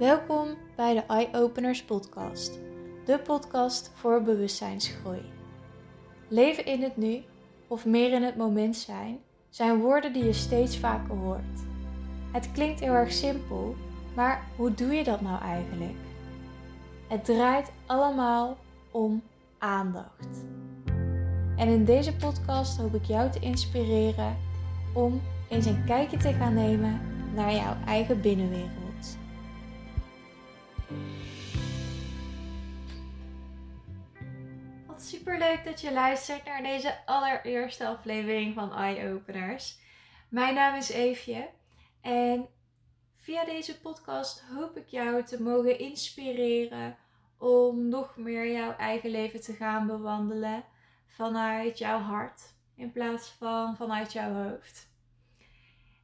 Welkom bij de Eye Openers Podcast, de podcast voor bewustzijnsgroei. Leven in het nu of meer in het moment zijn, zijn woorden die je steeds vaker hoort. Het klinkt heel erg simpel, maar hoe doe je dat nou eigenlijk? Het draait allemaal om aandacht. En in deze podcast hoop ik jou te inspireren om eens een kijkje te gaan nemen naar jouw eigen binnenwereld. Wat super leuk dat je luistert naar deze allereerste aflevering van Eye Openers. Mijn naam is Eefje en via deze podcast hoop ik jou te mogen inspireren om nog meer jouw eigen leven te gaan bewandelen vanuit jouw hart in plaats van vanuit jouw hoofd.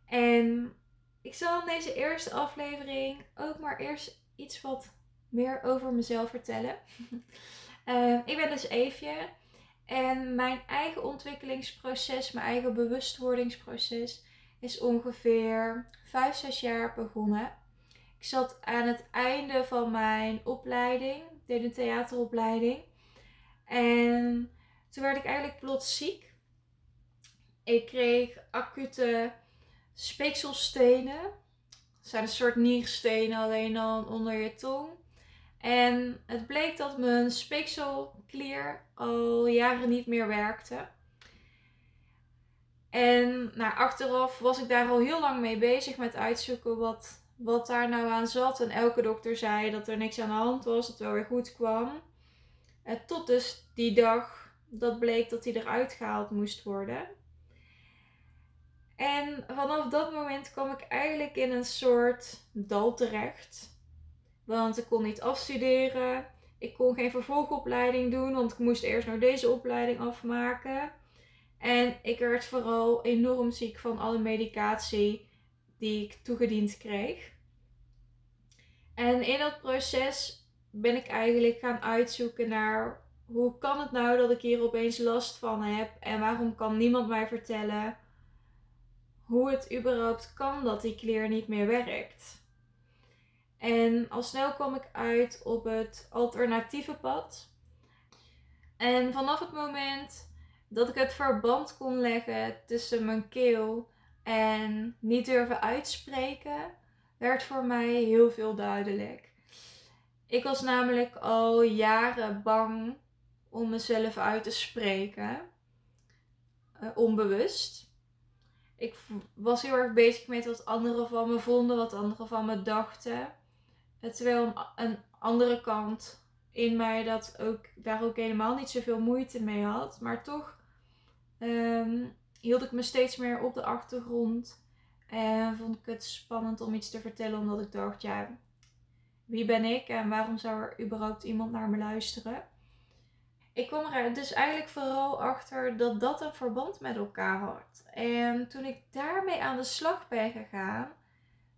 En ik zal in deze eerste aflevering ook maar eerst iets wat meer over mezelf vertellen. uh, ik ben dus Eefje en mijn eigen ontwikkelingsproces, mijn eigen bewustwordingsproces is ongeveer 5, 6 jaar begonnen. Ik zat aan het einde van mijn opleiding, deed een theateropleiding. En toen werd ik eigenlijk plots ziek. Ik kreeg acute speekselstenen. Het zijn een soort nierstenen, alleen dan onder je tong. En het bleek dat mijn speekselklier al jaren niet meer werkte. En nou, achteraf was ik daar al heel lang mee bezig met uitzoeken wat, wat daar nou aan zat. En elke dokter zei dat er niks aan de hand was, dat het wel weer goed kwam. En tot dus die dag dat bleek dat hij eruit gehaald moest worden. En vanaf dat moment kwam ik eigenlijk in een soort dal terecht. Want ik kon niet afstuderen. Ik kon geen vervolgopleiding doen, want ik moest eerst nog deze opleiding afmaken. En ik werd vooral enorm ziek van alle medicatie die ik toegediend kreeg. En in dat proces ben ik eigenlijk gaan uitzoeken naar hoe kan het nou dat ik hier opeens last van heb en waarom kan niemand mij vertellen hoe het überhaupt kan dat die kleer niet meer werkt. En al snel kwam ik uit op het alternatieve pad. En vanaf het moment dat ik het verband kon leggen tussen mijn keel en niet durven uitspreken, werd voor mij heel veel duidelijk. Ik was namelijk al jaren bang om mezelf uit te spreken, uh, onbewust ik was heel erg bezig met wat anderen van me vonden, wat anderen van me dachten. Terwijl een andere kant in mij dat ook, daar ook helemaal niet zoveel moeite mee had. Maar toch um, hield ik me steeds meer op de achtergrond. En vond ik het spannend om iets te vertellen, omdat ik dacht, ja, wie ben ik en waarom zou er überhaupt iemand naar me luisteren? Ik kwam er dus eigenlijk vooral achter dat dat een verband met elkaar had. En toen ik daarmee aan de slag ben gegaan,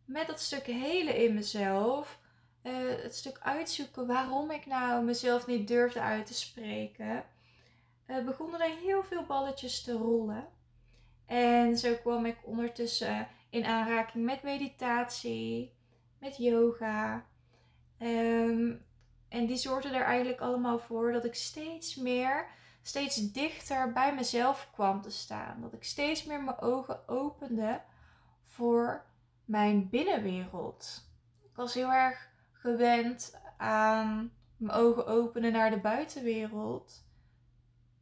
met dat stuk hele in mezelf, uh, het stuk uitzoeken waarom ik nou mezelf niet durfde uit te spreken, uh, begonnen er heel veel balletjes te rollen. En zo kwam ik ondertussen in aanraking met meditatie, met yoga. Um, en die zorgden er eigenlijk allemaal voor dat ik steeds meer, steeds dichter bij mezelf kwam te staan. Dat ik steeds meer mijn ogen opende voor mijn binnenwereld. Ik was heel erg gewend aan mijn ogen openen naar de buitenwereld.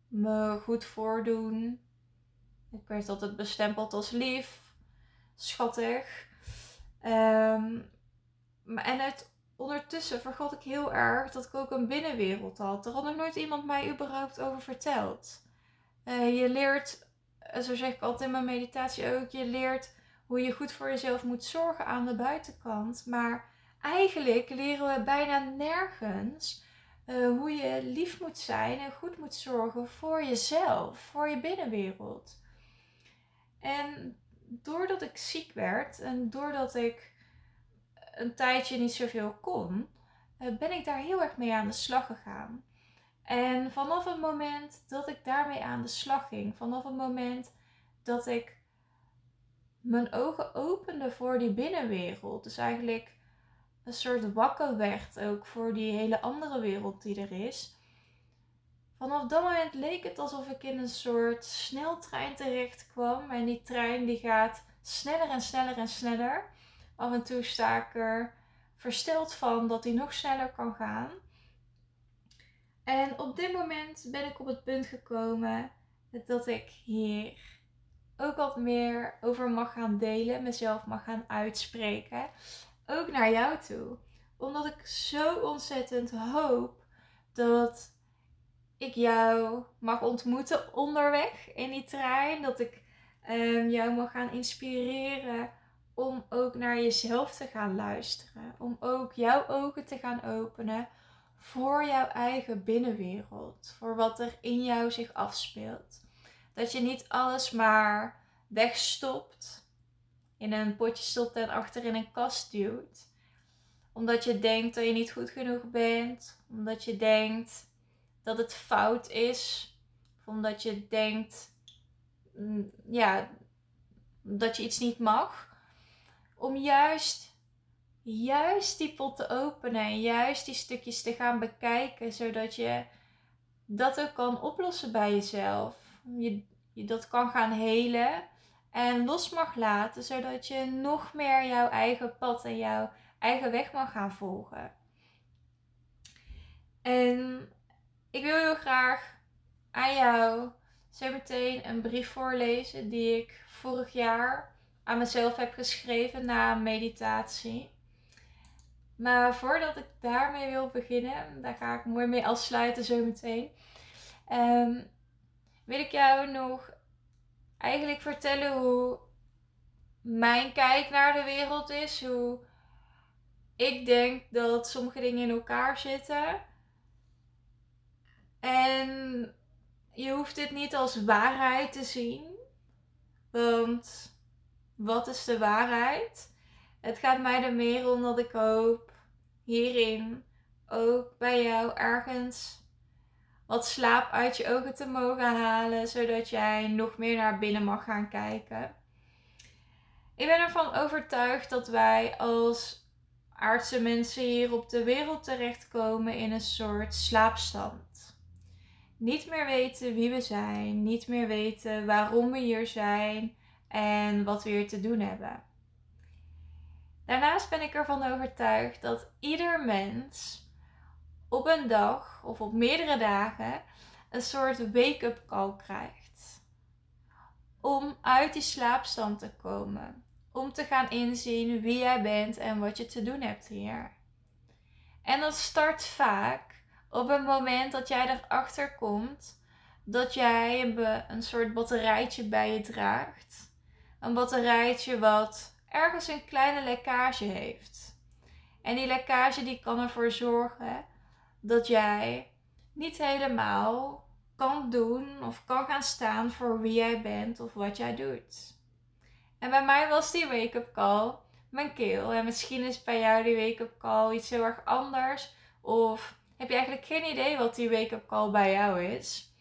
Me goed voordoen. Ik werd altijd bestempeld als lief, schattig. Um, en het ondertussen vergat ik heel erg dat ik ook een binnenwereld had. Daar had nog nooit iemand mij überhaupt over verteld. Uh, je leert, eh, zo zeg ik altijd in mijn meditatie ook, je leert hoe je goed voor jezelf moet zorgen aan de buitenkant. Maar eigenlijk leren we bijna nergens uh, hoe je lief moet zijn en goed moet zorgen voor jezelf, voor je binnenwereld. En doordat ik ziek werd en doordat ik een tijdje niet zoveel kon, eh, ben ik daar heel erg mee aan de slag gegaan. En vanaf het moment dat ik daarmee aan de slag ging, vanaf het moment dat ik mijn ogen opende voor die binnenwereld, dus eigenlijk een soort wakker werd ook voor die hele andere wereld die er is. Vanaf dat moment leek het alsof ik in een soort sneltrein terecht kwam. En die trein die gaat sneller en sneller en sneller. Af en toe sta ik er versteld van dat hij nog sneller kan gaan. En op dit moment ben ik op het punt gekomen dat ik hier ook wat meer over mag gaan delen, mezelf mag gaan uitspreken. Ook naar jou toe. Omdat ik zo ontzettend hoop dat ik jou mag ontmoeten onderweg in die trein. Dat ik um, jou mag gaan inspireren om ook naar jezelf te gaan luisteren. Om ook jouw ogen te gaan openen voor jouw eigen binnenwereld. Voor wat er in jou zich afspeelt. Dat je niet alles maar wegstopt, in een potje stopt en achter in een kast duwt. Omdat je denkt dat je niet goed genoeg bent. Omdat je denkt dat het fout is. Omdat je denkt mm, ja, dat je iets niet mag. Om juist, juist die pot te openen en juist die stukjes te gaan bekijken, zodat je dat ook kan oplossen bij jezelf. Je, je dat kan gaan helen en los mag laten, zodat je nog meer jouw eigen pad en jouw eigen weg mag gaan volgen. En ik wil heel graag aan jou zo meteen een brief voorlezen die ik vorig jaar aan mezelf heb geschreven na meditatie. Maar voordat ik daarmee wil beginnen, daar ga ik mooi mee afsluiten zo meteen. Ehm, wil ik jou nog eigenlijk vertellen hoe mijn kijk naar de wereld is. Hoe ik denk dat sommige dingen in elkaar zitten. En je hoeft dit niet als waarheid te zien. Want wat is de waarheid? Het gaat mij er meer om dat ik hoop hierin ook bij jou ergens wat slaap uit je ogen te mogen halen, zodat jij nog meer naar binnen mag gaan kijken. Ik ben ervan overtuigd dat wij als aardse mensen hier op de wereld terechtkomen in een soort slaapstand. Niet meer weten wie we zijn, niet meer weten waarom we hier zijn en wat we hier te doen hebben. Daarnaast ben ik ervan overtuigd dat ieder mens op een dag of op meerdere dagen een soort wake-up call krijgt. Om uit die slaapstand te komen. Om te gaan inzien wie jij bent en wat je te doen hebt hier. En dat start vaak op het moment dat jij erachter komt dat jij een, soort batterijtje bij je draagt. Een batterijtje wat ergens een kleine lekkage heeft. En die lekkage die kan ervoor zorgen dat jij niet helemaal kan doen of kan gaan staan voor wie jij bent of wat jij doet. En bij mij was die wake-up call mijn keel. En misschien is bij jou die wake-up call iets heel erg anders. Of heb je eigenlijk geen idee wat die wake-up call bij jou is.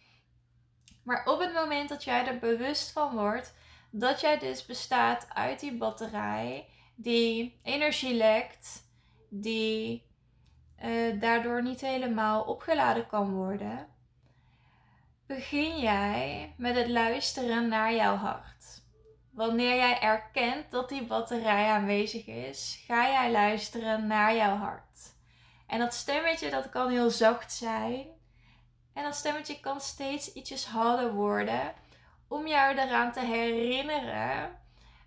Maar op het moment dat jij er bewust van wordt dat jij dus bestaat uit die batterij die energie lekt, die uh, daardoor niet helemaal opgeladen kan worden, begin jij met het luisteren naar jouw hart. Wanneer jij erkent dat die batterij aanwezig is, ga jij luisteren naar jouw hart. En dat stemmetje dat kan heel zacht zijn. En dat stemmetje kan steeds ietsjes harder worden om jou eraan te herinneren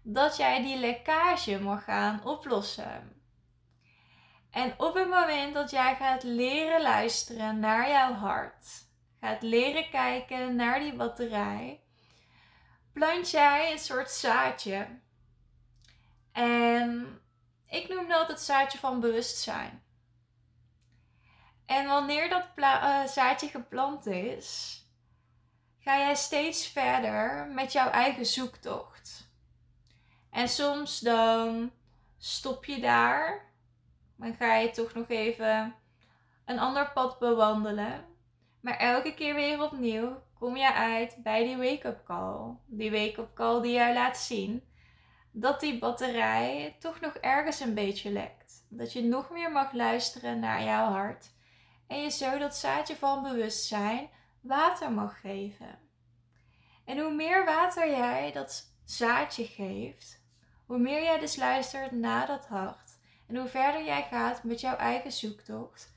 dat jij die lekkage mag gaan oplossen. En op het moment dat jij gaat leren luisteren naar jouw hart, gaat leren kijken naar die batterij, plant jij een soort zaadje. En ik noem dat het zaadje van bewustzijn. En wanneer dat uh, zaadje geplant is, ga jij steeds verder met jouw eigen zoektocht. En soms dan stop je daar dan ga je toch nog even een ander pad bewandelen. Maar elke keer weer opnieuw kom je uit bij die wake-up call. Die wake-up call die jou laat zien dat die batterij toch nog ergens een beetje lekt. Dat je nog meer mag luisteren naar jouw hart. En je zo dat zaadje van bewustzijn water mag geven. En hoe meer water jij dat zaadje geeft, hoe meer jij dus luistert naar dat hart en hoe verder jij gaat met jouw eigen zoektocht,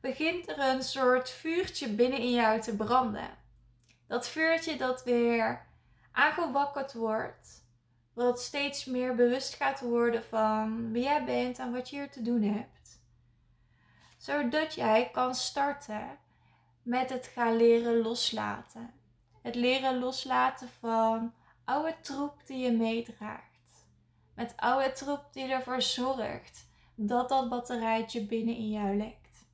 begint er een soort vuurtje binnen in jou te branden. Dat vuurtje dat weer aangewakkerd wordt, wat steeds meer bewust gaat worden van wie jij bent en wat je hier te doen hebt. Zodat jij kan starten met het gaan leren loslaten. Het leren loslaten van oude troep die je meedraagt. Met oude troep die ervoor zorgt dat dat batterijtje binnen in jou lekt.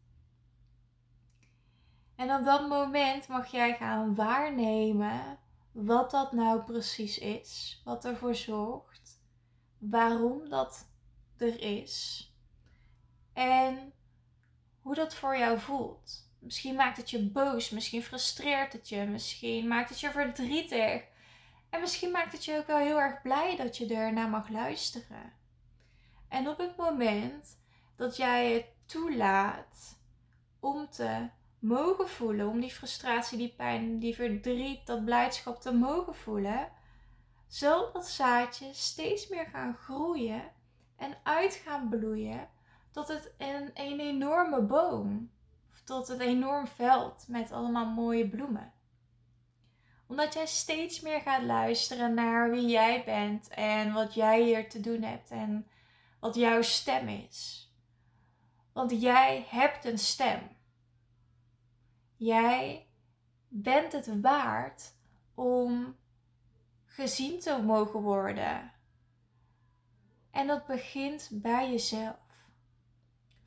En op dat moment mag jij gaan waarnemen wat dat nou precies is, wat ervoor zorgt, waarom dat er is en hoe dat voor jou voelt. Misschien maakt het je boos, misschien frustreert het je, misschien maakt het je verdrietig. En misschien maakt het je ook wel heel erg blij dat je er naar mag luisteren. En op het moment dat jij het toelaat om te mogen voelen, om die frustratie, die pijn, die verdriet, dat blijdschap te mogen voelen, zal dat zaadje steeds meer gaan groeien en uit gaan bloeien tot het een, een enorme boom, tot een enorm veld met allemaal mooie bloemen omdat jij steeds meer gaat luisteren naar wie jij bent en wat jij hier te doen hebt en wat jouw stem is. Want jij hebt een stem. Jij bent het waard om gezien te mogen worden. En dat begint bij jezelf.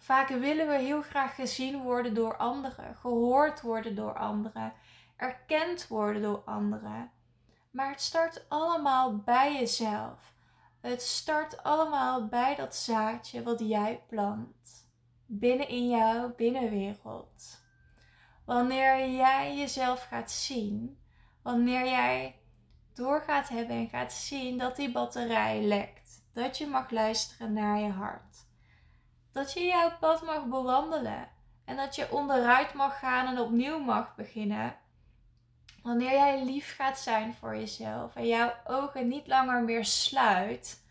Vaak willen we heel graag gezien worden door anderen, gehoord worden door anderen, erkend worden door anderen. Maar het start allemaal bij jezelf. Het start allemaal bij dat zaadje wat jij plant. Binnen in jouw binnenwereld. Wanneer jij jezelf gaat zien, wanneer jij door gaat hebben en gaat zien dat die batterij lekt, dat je mag luisteren naar je hart, dat je jouw pad mag bewandelen en dat je onderuit mag gaan en opnieuw mag beginnen. Wanneer jij lief gaat zijn voor jezelf en jouw ogen niet langer meer sluit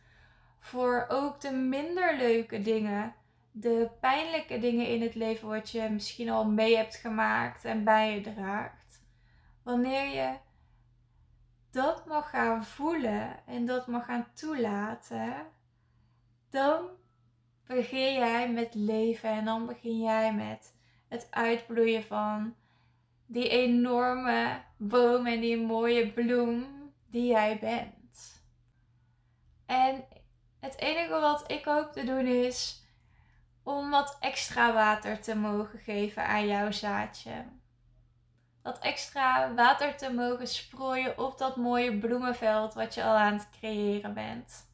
voor ook de minder leuke dingen de pijnlijke dingen in het leven wat je misschien al mee hebt gemaakt en bij je draagt. Wanneer je dat mag gaan voelen en dat mag gaan toelaten, dan begin jij met leven en dan begin jij met het uitbloeien van die enorme boom en die mooie bloem die jij bent. En het enige wat ik hoop te doen is om wat extra water te mogen geven aan jouw zaadje. Wat extra water te mogen strooien op dat mooie bloemenveld wat je al aan het creëren bent.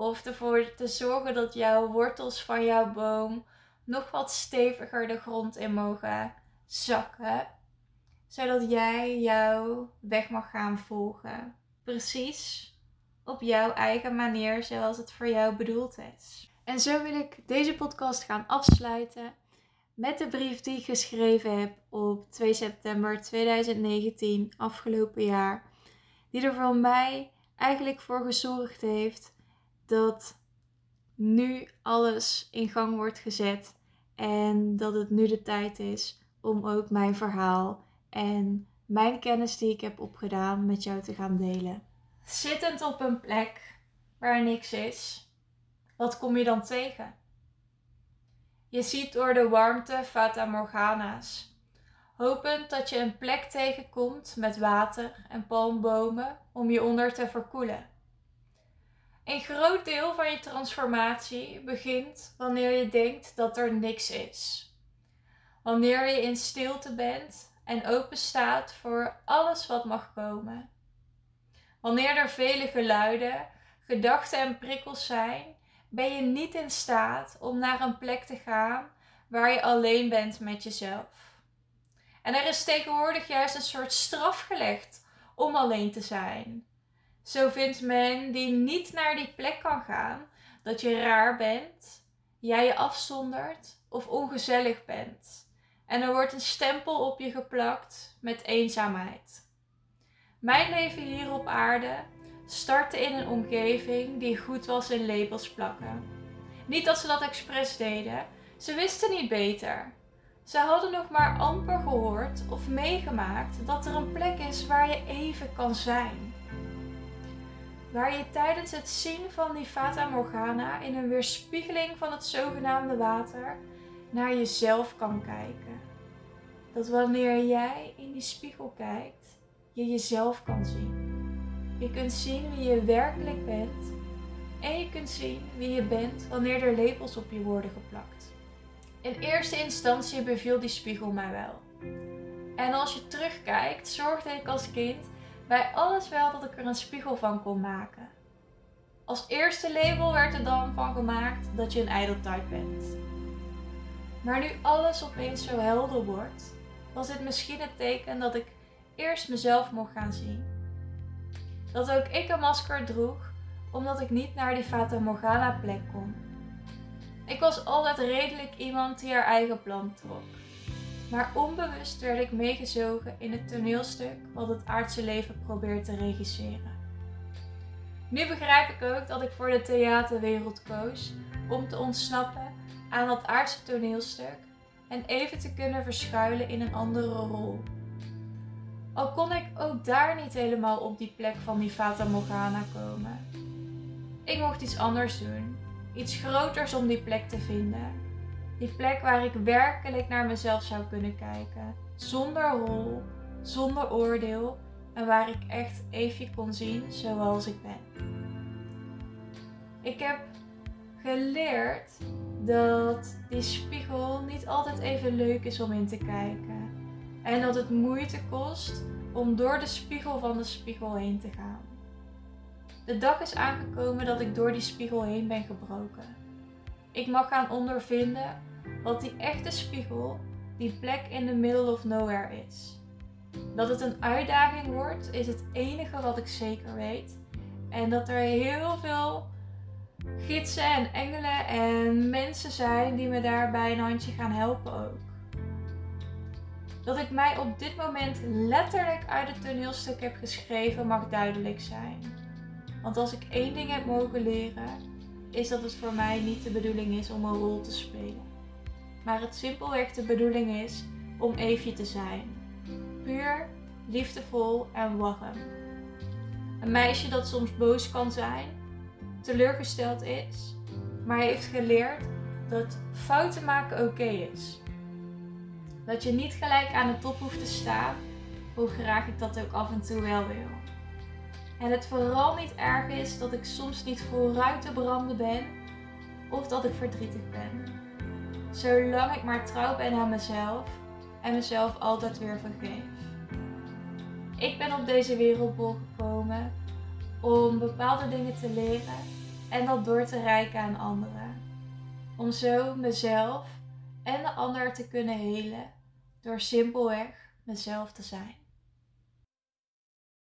Of ervoor te zorgen dat jouw wortels van jouw boom nog wat steviger de grond in mogen zakken. Zodat jij jouw weg mag gaan volgen. Precies op jouw eigen manier zoals het voor jou bedoeld is. En zo wil ik deze podcast gaan afsluiten met de brief die ik geschreven heb op 2 september 2019, afgelopen jaar. Die er voor mij eigenlijk voor gezorgd heeft dat nu alles in gang wordt gezet. En dat het nu de tijd is om ook mijn verhaal en mijn kennis die ik heb opgedaan met jou te gaan delen. Zittend op een plek waar niks is wat kom je dan tegen? Je ziet door de warmte Fata Morgana's, hopend dat je een plek tegenkomt met water en palmbomen om je onder te verkoelen. Een groot deel van je transformatie begint wanneer je denkt dat er niks is. Wanneer je in stilte bent en open staat voor alles wat mag komen. Wanneer er vele geluiden, gedachten en prikkels zijn ben je niet in staat om naar een plek te gaan waar je alleen bent met jezelf. En er is tegenwoordig juist een soort straf gelegd om alleen te zijn. Zo vindt men die niet naar die plek kan gaan dat je raar bent, jij je afzondert of ongezellig bent. En er wordt een stempel op je geplakt met eenzaamheid. Mijn leven hier op aarde startte in een omgeving die goed was in labels plakken. Niet dat ze dat expres deden, ze wisten niet beter. Ze hadden nog maar amper gehoord of meegemaakt dat er een plek is waar je even kan zijn. Waar je tijdens het zien van die Fata Morgana in een weerspiegeling van het zogenaamde water naar jezelf kan kijken. Dat wanneer jij in die spiegel kijkt, je jezelf kan zien. Je kunt zien wie je werkelijk bent en je kunt zien wie je bent wanneer er labels op je worden geplakt. In eerste instantie beviel die spiegel mij wel. En als je terugkijkt, zorgde ik als kind bij alles wel dat ik er een spiegel van kon maken. Als eerste label werd er dan van gemaakt dat je een ijdeltuit bent. Maar nu alles opeens zo helder wordt, was dit misschien het teken dat ik eerst mezelf mocht gaan zien. Dat ook ik een masker droeg, omdat ik niet naar die Fata Morgana plek kon. Ik was altijd redelijk iemand die haar eigen plan trok. Maar onbewust werd ik meegezogen in het toneelstuk wat het aardse leven probeert te regisseren. Nu begrijp ik ook dat ik voor de theaterwereld koos om te ontsnappen aan dat aardse toneelstuk en even te kunnen verschuilen in een andere rol. Al kon ik ook daar niet helemaal op die plek van die Fata Morgana komen. Ik mocht iets anders doen, iets groters om die plek te vinden. Die plek waar ik werkelijk naar mezelf zou kunnen kijken, zonder rol, zonder oordeel en waar ik echt even kon zien zoals ik ben. Ik heb geleerd dat die spiegel niet altijd even leuk is om in te kijken. En dat het moeite kost om door de spiegel van de spiegel heen te gaan. De dag is aangekomen dat ik door die spiegel heen ben gebroken. Ik mag gaan ondervinden wat die echte spiegel, die plek in the middle of nowhere is. Dat het een uitdaging wordt, is het enige wat ik zeker weet. En dat er heel veel gidsen en engelen en mensen zijn die me daarbij een handje gaan helpen ook. Dat ik mij op dit moment letterlijk uit het toneelstuk heb geschreven mag duidelijk zijn. Want als ik één ding heb mogen leren, is dat het voor mij niet de bedoeling is om een rol te spelen. Maar het simpelweg de bedoeling is om Eefje te zijn. Puur, liefdevol en warm. Een meisje dat soms boos kan zijn, teleurgesteld is, maar heeft geleerd dat fouten maken oké is. Dat je niet gelijk aan de top hoeft te staan, hoe graag ik dat ook af en toe wel wil. En het vooral niet erg is dat ik soms niet vooruit te branden ben of dat ik verdrietig ben. Zolang ik maar trouw ben aan mezelf en mezelf altijd weer vergeef. Ik ben op deze wereldbol gekomen om bepaalde dingen te leren en dat door te reiken aan anderen. Om zo mezelf en de ander te kunnen helen door simpelweg mezelf te zijn.